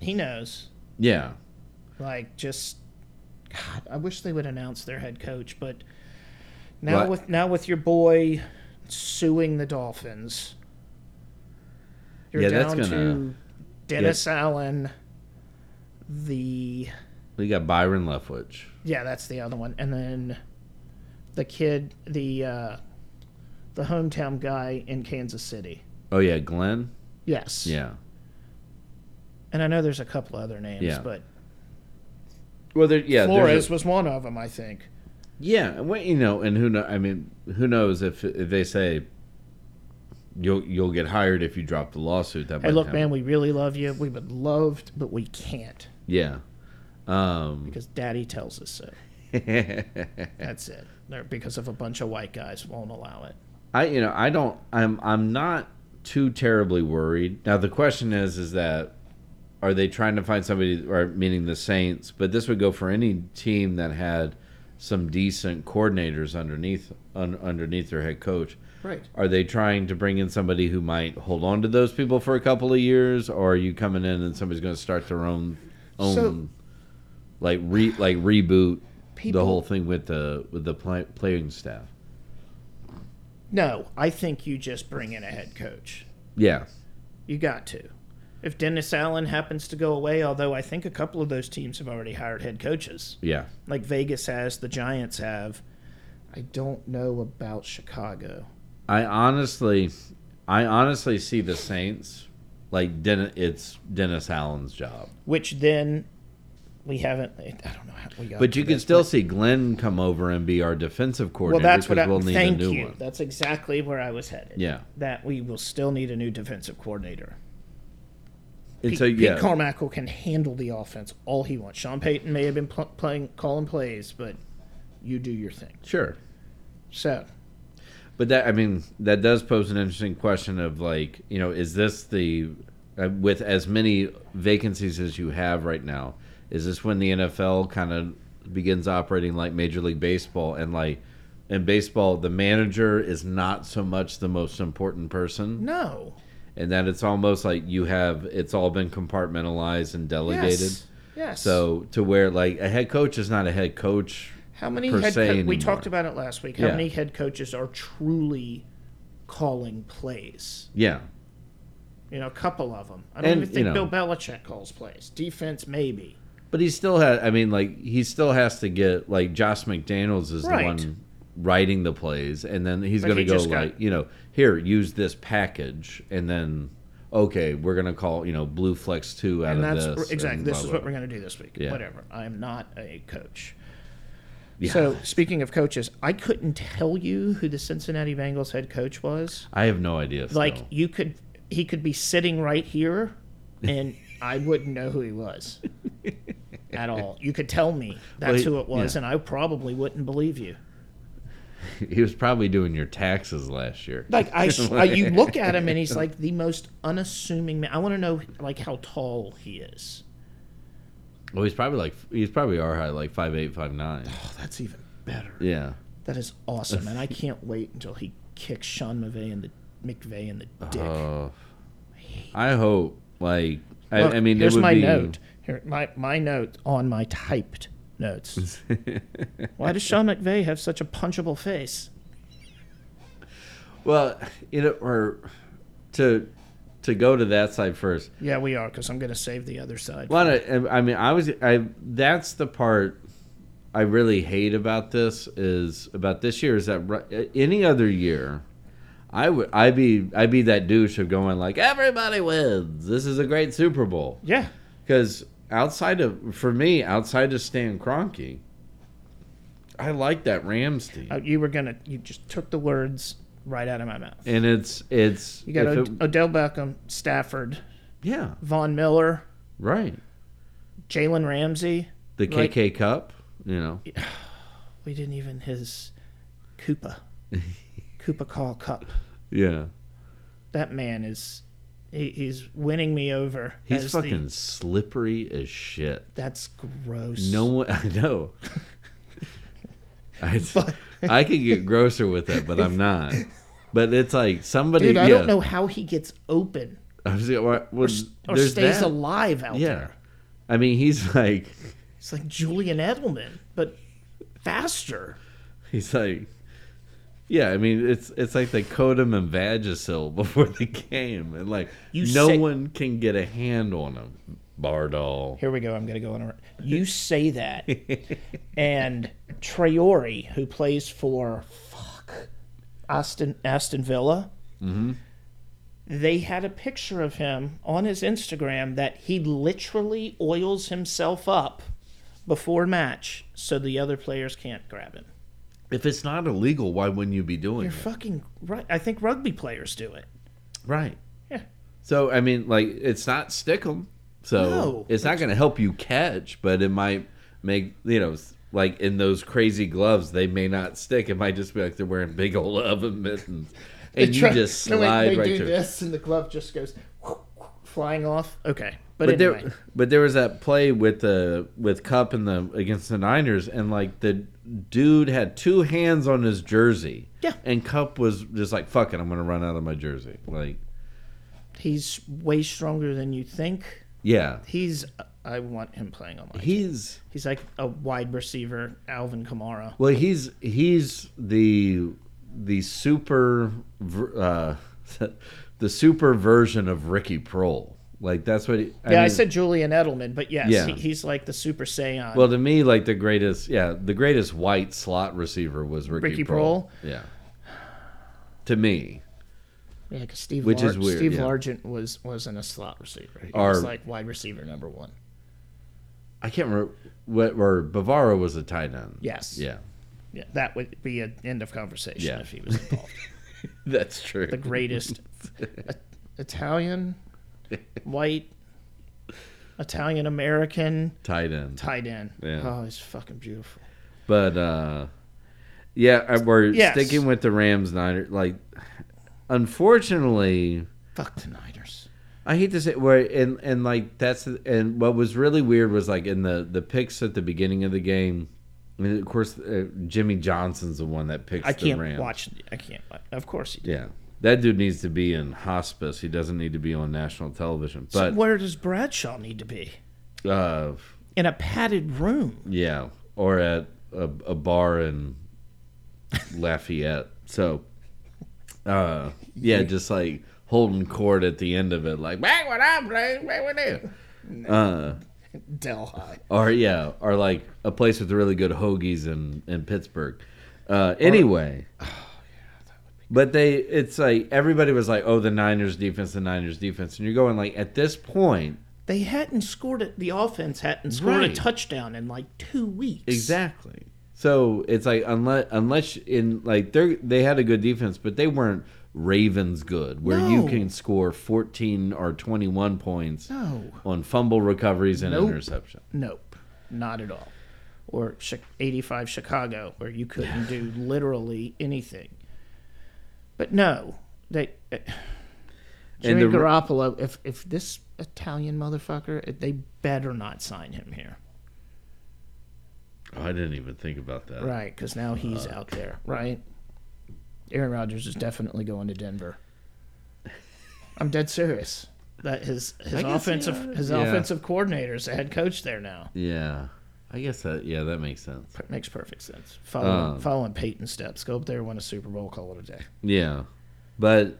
He knows. yeah. Like, just God, I wish they would announce their head coach, but now What? with now with your boy suing the Dolphins, you're Yeah, that's down gonna- to Dennis Allen. The We got Byron Leftwich. yeah, that's the other one, and then the kid, the uh, the hometown guy in Kansas City. Oh yeah, Glenn. Yes. Yeah. And I know there's a couple other names, Yeah. but Well, there, yeah, Flores a- was one of them, I think. yeah, and you know, and who know? I mean, who knows if if they say you'll you'll get hired if you drop the lawsuit? That Hey, look, happen. man, we really love you. We would love, to, but we can't Yeah. Um, because Daddy tells us so. That's it. They're, because of a bunch of white guys won't allow it. I you know I don't I'm I'm not too terribly worried. Now the question is is that are they trying to find somebody or meaning the Saints, but this would go for any team that had some decent coordinators underneath un, underneath their head coach. Right. Are they trying to bring in somebody who might hold on to those people for a couple of years, or are you coming in and somebody's going to start their own own So- like re like reboot People- the whole thing with the with the play, playing staff? No, I think you just bring in a head coach. Yeah, You got to. If Dennis Allen happens to go away, although I think a couple of those teams have already hired head coaches, yeah. like Vegas has, the Giants have. I don't know about Chicago. I honestly, I honestly see the Saints like Den- it's Dennis Allen's job, Which then we haven't. I don't know how we got. but you can this, still but- see Glenn come over and be our defensive coordinator. Well, that's what I. we'll need thank a new you. one. That's exactly where I was headed. Yeah, That we will still need a new defensive coordinator. Pete, so yeah, Pete Carmichael can handle the offense all he wants. Sean Payton may have been pl- playing calling plays, but you do your thing. sure. So But that I mean that does pose an interesting question of like you know is this the uh, with as many vacancies as you have right now is this when the NFL kind of begins operating like Major League Baseball and like in baseball the manager is not so much the most important person no, and that it's almost like you have it's all been compartmentalized and delegated yes, yes. so to where like a head coach is not a head coach how many head co- we talked about it last week? How Yeah. many head coaches are truly calling plays? yeah You know, a couple of them. I don't And, even think you know- Bill Belichick calls plays. Defense, maybe. But he still has. I mean, like he still has to get like Josh McDaniels is Right. the one writing the plays, and then he's going to go just got- like you know here use this package, and then okay we're going to call you know Blue Flex two out and of that's this. exactly this blah, is what we're going to do this week. Yeah. Whatever. I am not a coach. Yeah. So speaking of coaches, I couldn't tell you who the Cincinnati Bengals head coach was. I have no idea. Like still. you could, he could be sitting right here, and I wouldn't know who he was at all. You could tell me that's Well, he- who it was, yeah. and I probably wouldn't believe you. he was probably doing your taxes last year. Like I, you look at him, and he's like the most unassuming man. I want to know like how tall he is. Well, he's probably like he's probably our height, like five eight, five nine. Oh, that's even better. Yeah. That is awesome, and I can't wait until he kicks Sean McVay in the McVay in the dick. Uh, I hope like I, Look, I mean here's my be, note. Here, my my note on my typed notes. Why does Sean McVay have such a punchable face? Well, you know, or to to go to that side first. Yeah, we are because I'm going to save the other side. Well, I, I mean, I was I that's the part I really hate about this is about this year is that any other year, I would I be I be that douche of going like everybody wins. This is a great Super Bowl Yeah. because outside of for me outside of Stan Kroenke, I like that Rams team, Uh, you were gonna. You just took the words right out of my mouth. and it's it's You got Od- it- Odell Beckham, Stafford, yeah Von Miller, right Jalen Ramsey. the KK Cup, you know We didn't even his Koopa. Koopa Call Cup. yeah That man is. He, he's winning me over. he's as the- fucking slippery as shit. that's gross. No one, I know. I, But- I could get grosser with it, but I'm not. But it's like somebody. Dude, I yeah, don't know how he gets open I was, well, or, or stays that. alive out Yeah. there. I mean, he's like, It's like Julian Edelman, but faster. he's like, yeah. I mean, it's it's like they code him in Vagisil before the game, and like You no say- one can get a hand on him. Bardall. Here we go. I'm going to go on. A, you say that, and Traore, who plays for fuck Aston Aston Villa, mm-hmm. they had a picture of him on his Instagram that he literally oils himself up before match so the other players can't grab him. If it's not illegal, why wouldn't you be doing You're it? fucking right. I think rugby players do it. Right. Yeah. So I mean, like, it's not stickum. So No. it's not going to help you catch, but it might make you know, like in those crazy gloves, they may not stick. It might just be like they're wearing big old oven mittens, and you just slide right through. this, and the glove just goes flying off. Okay, but, But anyway, there, but there was that play with the with Kupp and the against the Niners, and like the dude had two hands on his jersey. Yeah. And Kupp was just like, "Fuck it, I'm gonna run out of my jersey." Like, he's way stronger than you think. yeah, He's. I want him playing on my. he's He's like a wide receiver, Alvin Kamara. Well, he's he's the the super uh, the super version of Ricky Proehl. Like that's what. He, yeah, I said Julian Edelman, but yes, Yeah. he, he's like the Super Saiyan. Well, to me, like the greatest, yeah, the greatest white slot receiver was Ricky, Ricky Proehl. Yeah. To me, yeah, because Steve, which Lar- is weird, Steve yeah. Largent was wasn't a slot receiver. He Or- was like wide receiver number one. I can't remember what. Or Bavaro was a tight end. Yes. Yeah, Yeah, that would be an end of conversation Yeah. if he was involved. that's true. the greatest Italian, white, Italian American tight end. tight end. Yeah. Oh, he's fucking beautiful. But uh yeah, we're Yes. sticking with the Rams Niners. Like, unfortunately, Fuck the Niners. I hate to say where and and like that's and what was really weird was like in the the picks at the beginning of the game. I mean, of course, uh, Jimmy Johnson's the one that picks I can't Rams. watch. I can't. Of course he did. Yeah, that dude needs to be in hospice. He doesn't need to be on national television. So But where does Bradshaw need to be? uh, In a padded room. yeah, or at a, a bar in Lafayette. So, uh, yeah, just like holding court at the end of it, like back when I'm playing, back when you. Uh, Delhi. or yeah, or like a place with really good hoagies in in Pittsburgh. Uh, anyway, but they, it's like everybody was like, "Oh, the Niners defense, the Niners defense," and you're going like, at this point, They hadn't scored it. The offense hadn't scored Right. a touchdown in like two weeks. exactly. So it's like unless unless in like they they had a good defense, but they weren't Ravens good, where you No. can score 14 or 21 points No. on fumble recoveries and Nope. interception. Nope, not at all. Or Chi- 85 Chicago, where you couldn't do literally anything. But no, they. Uh, Jimmy the- Garoppolo, if if this Italian motherfucker, eh, they better not sign him here, Oh, I didn't even think about that. right? Because now he's out there, right? Aaron Rodgers is definitely going to Denver. I'm dead serious. That his his offensive his yeah. offensive coordinator's a head coach there now. Yeah, I guess that yeah that makes sense. It makes perfect sense. Following, Um, following Peyton's steps. Go up there, win a Super Bowl, call it a day. Yeah, but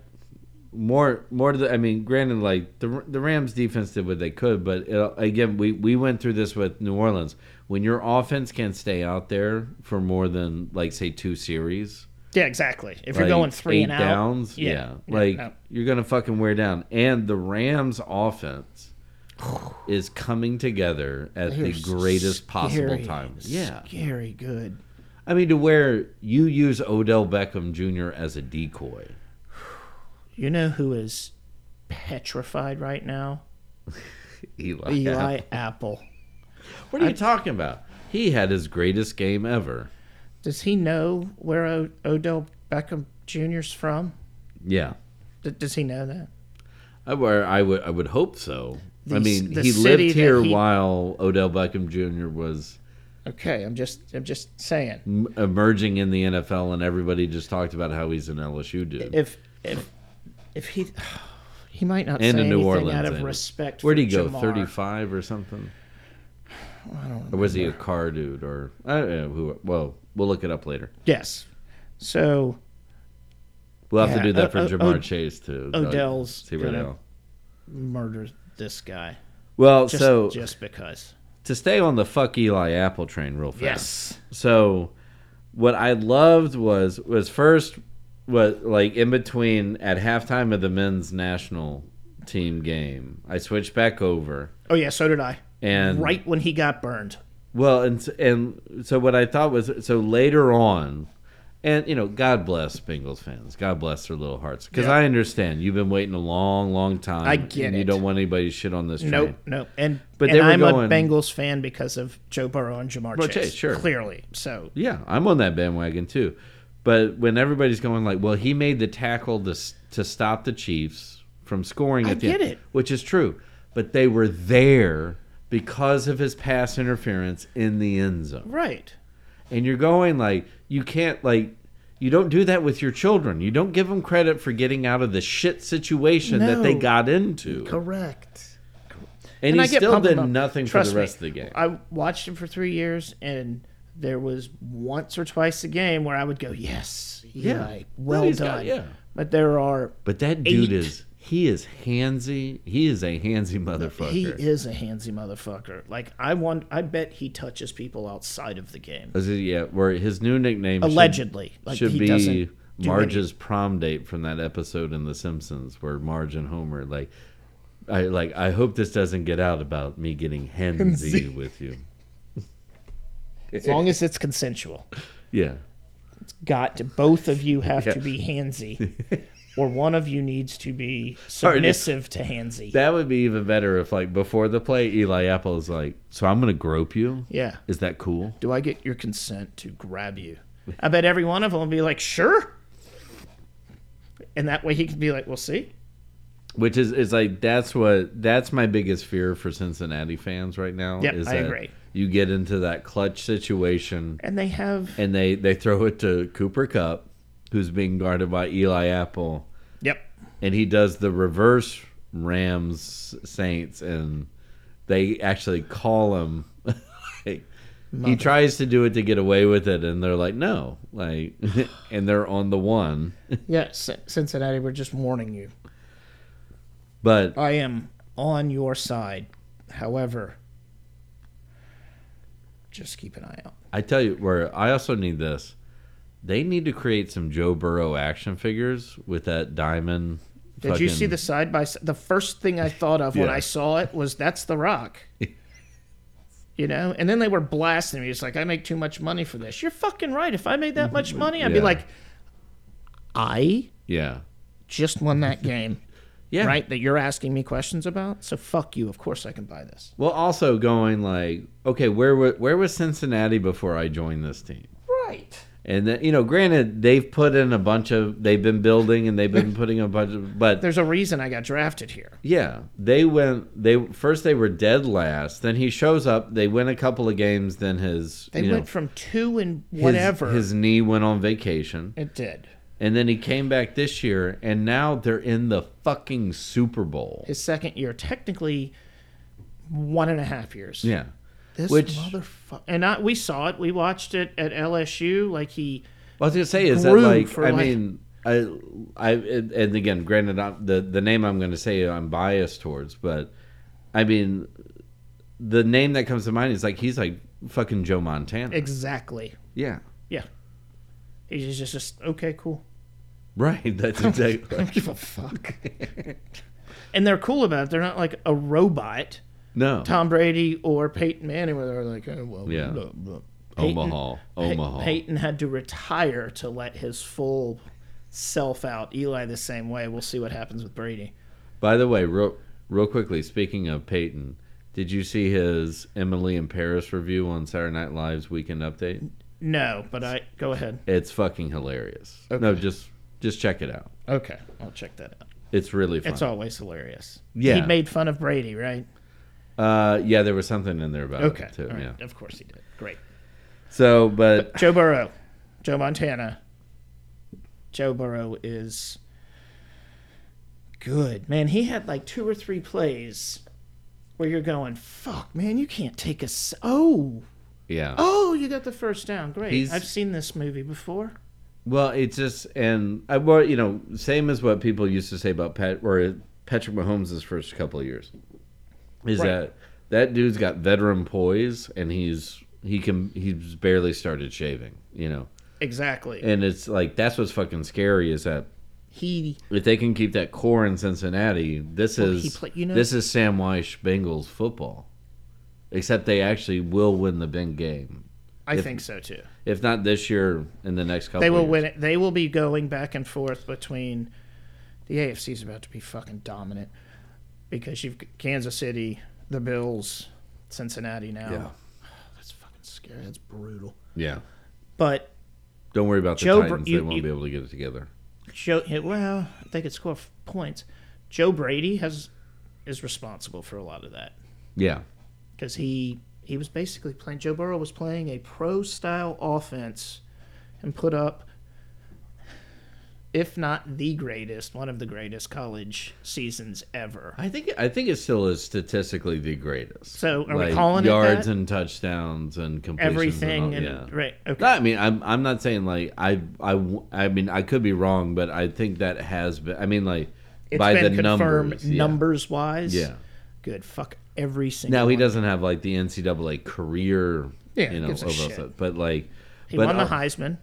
more more to the. I mean, granted, like the the Rams defense did what they could, but it, again, we we went through this with New Orleans. When your offense can't stay out there for more than like say two series, Yeah, exactly. If you're going three and out, downs, yeah, yeah, like no. you're gonna fucking wear down. And the Rams' offense is coming together at the greatest possible time. Yeah, scary good. I mean, to where you use Odell Beckham Jr. as a decoy. You know who is petrified right now? Eli, Eli Apple. What are you talking about? He had his greatest game ever. Does he know where o- Odell Beckham Jr.'s from? Yeah, D- does he know that? I, where I would I would hope so. I mean, the he lived here he- while Odell Beckham Jr. was Okay, I'm just I'm just saying. m- emerging in the NFL, and everybody just talked about how he's an LSU dude. If if if he he might not and say in New anything Orleans, out of respect. Where'd he go? Thirty-five or something? I don't Or was he a car dude? Or I don't know who? Well, we'll look it up later. Yes. So We'll have Yeah, to do that for O- Ja'Marr O- Chase too. Odell's See where they go. murder this guy Well, just so just because. to stay on the fuck Eli Apple train real fast. Yes. So what I loved was was first what like in between at halftime of the men's national team game, I switched back over Oh yeah, so did I. and right when he got burned. well and and so what I thought was so later on and you know God bless Bengals fans. God bless their little hearts because. I understand you've been waiting a long long time. I get and You don't want anybody to shit on this train. Nope, nope. And But and I'm going- a Bengals fan because of Joe Burrow and Ja'Marr Chase. Chase, sure. Clearly. So Yeah, I'm on that bandwagon too. But when everybody's going like, well, he made the tackle to to stop the Chiefs from scoring I at the get end, it. which is true. But they were there because of his pass interference in the end zone. right. And you're going like, you can't like, you don't do that with your children. You don't give them credit for getting out of the shit situation that they got into. Correct. And, And he I still did about- nothing for Trust the me, rest of the game. I watched him for three years, and there was once or twice a game where I would go, "Yes, Yeah. No, well done." got- yeah. But there are But that dude is he is handsy. He is a handsy motherfucker. he is a handsy motherfucker. Like I want, I bet he touches people outside of the game. Is it- yeah, where his new nickname should- Allegedly, like should, he be doesn't do Marge's prom date from that episode in The Simpsons where Marge and Homer like I like I hope this doesn't get out about me getting handsy with you. As long as it's consensual, Yeah. It's got to both of you have Yeah. to be handsy, or one of you needs to be submissive to handsy. That would be even better if like before the play Eli Apple is like, "So I'm going to grope you?" yeah. Is that cool? Do I get your consent to grab you? I bet every one of them will be like, sure. And that way he can be like, "We'll see, Which is is like that's what that's my biggest fear for Cincinnati fans right now Yep, is I that agree. you get into that clutch situation and they have, and they they throw it to Cooper Kupp, who's being guarded by Eli Apple, and he does the reverse Rams Saints, and they actually call him. like, he tries to do it to get away with it, and they're like, no, like, and they're on the one. yeah, C- Cincinnati, we're just warning you. But I am on your side. However, just keep an eye out. I tell you, where I also need this, they need to create some Joe Burrow action figures with that diamond. Did you see the side by side? The first thing I thought of when I saw it was that's The Rock. you know, and then they were blasting me. It's like I make too much money for this. You're fucking right. If I made that much money, I'd be like, I Yeah, just won that game, yeah, right? That you're asking me questions about. So fuck you. Of course I can buy this. Well, also going like, okay, where where was Cincinnati before I joined this team? Right. And then, you know, granted, they've put in a bunch of, they've been building and they've been putting a bunch of, but There's a reason I got drafted here. yeah, they went, they first they were dead last. Then he shows up, they win a couple of games. Then his, They went know, from two and his- whatever. his knee went on vacation. it did. And then he came back this year, and now they're in the fucking Super Bowl. His second year, technically one and a half years. Yeah. This Which- motherfucker. And I, we saw it. We watched it at LSU. Like he. What I was gonna say is that like I like- mean I I and and again granted I'm, the the name I'm gonna say I'm biased towards but I mean the name that comes to mind is like he's like fucking Joe Montana Exactly. yeah Yeah. He's just, just okay, cool. Right. That's exactly. I don't give a fuck. and they're cool about it. They're not like a robot, no. Tom Brady or Peyton Manning, where they're like, oh, well, Yeah. blah, blah. Peyton- Omaha. Omaha. Peyton had to retire to let his full self out. Eli the same way. We'll see what happens with Brady. By the way, real, real quickly, speaking of Peyton, did you see his Emily in Paris review on Saturday Night Live's Weekend Update? No, but I go ahead. It's fucking hilarious. No, just just check it out. Okay, I'll check that out. It's really fun. It's always hilarious. Yeah. he made fun of Brady, right? Uh, yeah, there was something in there about Okay, it all right. Yeah. Of course he did. Great. So, but Joe Burrow, Joe Montana. Joe Burrow is good. Man, he had like two or three plays where you're going, fuck, man, you can't take a. Oh, yeah. oh, you got the first down. Great. He's- I've seen this movie before. Well, it's just and I well, you know, same as what people used to say about Pat or Patrick Mahomes' first couple of years, is Right. that that dude's got veteran poise and he's he can he's barely started shaving, you know, Exactly. and it's like that's what's fucking scary is that he if they can keep that core in Cincinnati, this Well, is play- you know- this is Sam Wyche Bengals football, except they actually will win the big game. I If- think so too. If not this year, in the next couple, They will years. win it. They will be going back and forth between the AFC is about to be fucking dominant because you've Kansas City, the Bills, Cincinnati now. Yeah. That's fucking scary. That's brutal. Yeah. But Don't worry about the Joe Br- Titans; you- they won't you- be able to get it together. Joe, well, they could score points. Joe Brady has is responsible for a lot of that Yeah, because he he was basically playing. Joe Burrow was playing a pro style offense and put up, if not the greatest, one of the greatest college seasons ever. I think I think it still is statistically the greatest. So, are we Like, calling it yards and touchdowns and completions Everything And and yeah. right. Okay. No, I mean, I'm I'm not saying like I I I mean I could be wrong, but I think that has been. I mean, like It's by the numbers, yeah. numbers wise. Yeah. Good. Fuck every single. Now he doesn't have like the NCAA career, Yeah, you know, gives a shit. stuff, but like He but won the Heisman.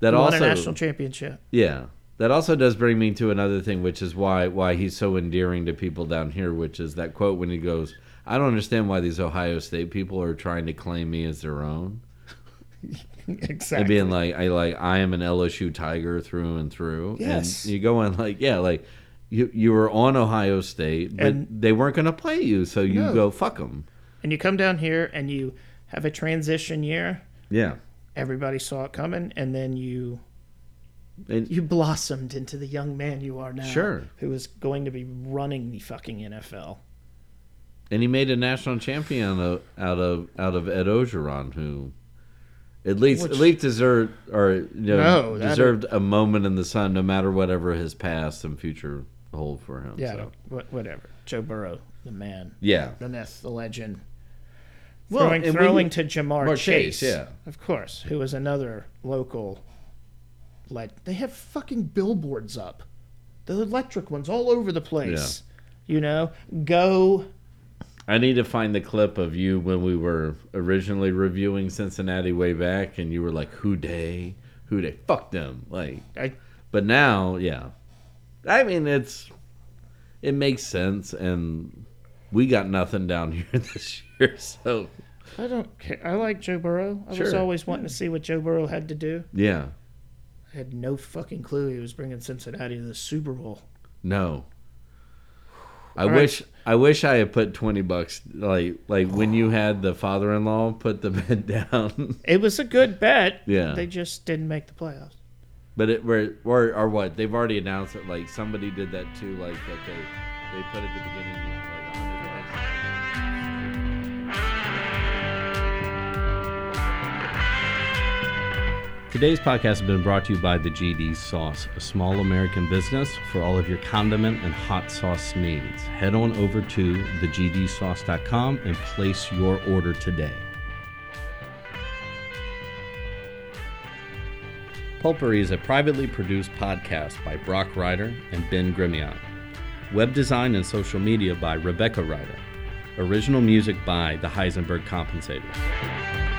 that He won also a national championship. Yeah. That also does bring me to another thing, which is why why he's so endearing to people down here, which is that quote when he goes, "I don't understand why these Ohio State people are trying to claim me as their own." exactly. And being like, "I like I am an LSU Tiger through and through." Yes. And you go on like, yeah, like you you were on Ohio State, but And- they weren't going to play you, so you No. go fuck them. and you come down here and you have a transition year. Yeah. Everybody saw it coming, and then you And you blossomed into the young man you are now. Sure. Who is going to be running the fucking NFL. and he made a national champion out of out of Ed Orgeron, who at least Which- at least deserved or you know, No, deserved a moment in the sun, no matter whatever his past and future hold for him. Yeah. so. Whatever. Joe Burrow, the man, yeah, the myth, the legend. Well, throwing throwing when- to Ja'Marr Ja'Marr Chase, Chase, yeah. of course, who is another local. Led. They have fucking billboards up, the electric ones all over the place. You know, go. I need to find the clip of you when we were originally reviewing Cincinnati way back, and you were like, "Who day? Who day? Fuck them!" Like, I, but now, yeah, I mean, it's it makes sense, and we got nothing down here this year, so I don't care. I like Joe Burrow. I was always wanting to see what Joe Burrow had to do. yeah, I had no fucking clue he was bringing Cincinnati to the Super Bowl. no. I All right. wish I wish I had put twenty bucks like like when you had the father in law put the bet down. It was a good bet. Yeah. They just didn't make the playoffs. But it were or or what? They've already announced it. Like somebody did that too. Like that they they put it at the beginning Today's podcast has been brought to you by the GD Sauce, a small American business for all of your condiment and hot sauce needs. Head on over to thegdsauce.com and place your order today. Pulpery is a privately produced podcast by Brock Ryder and Ben Grimion. Web design and social media by Rebecca Ryder. Original music by the Heisenberg Compensators.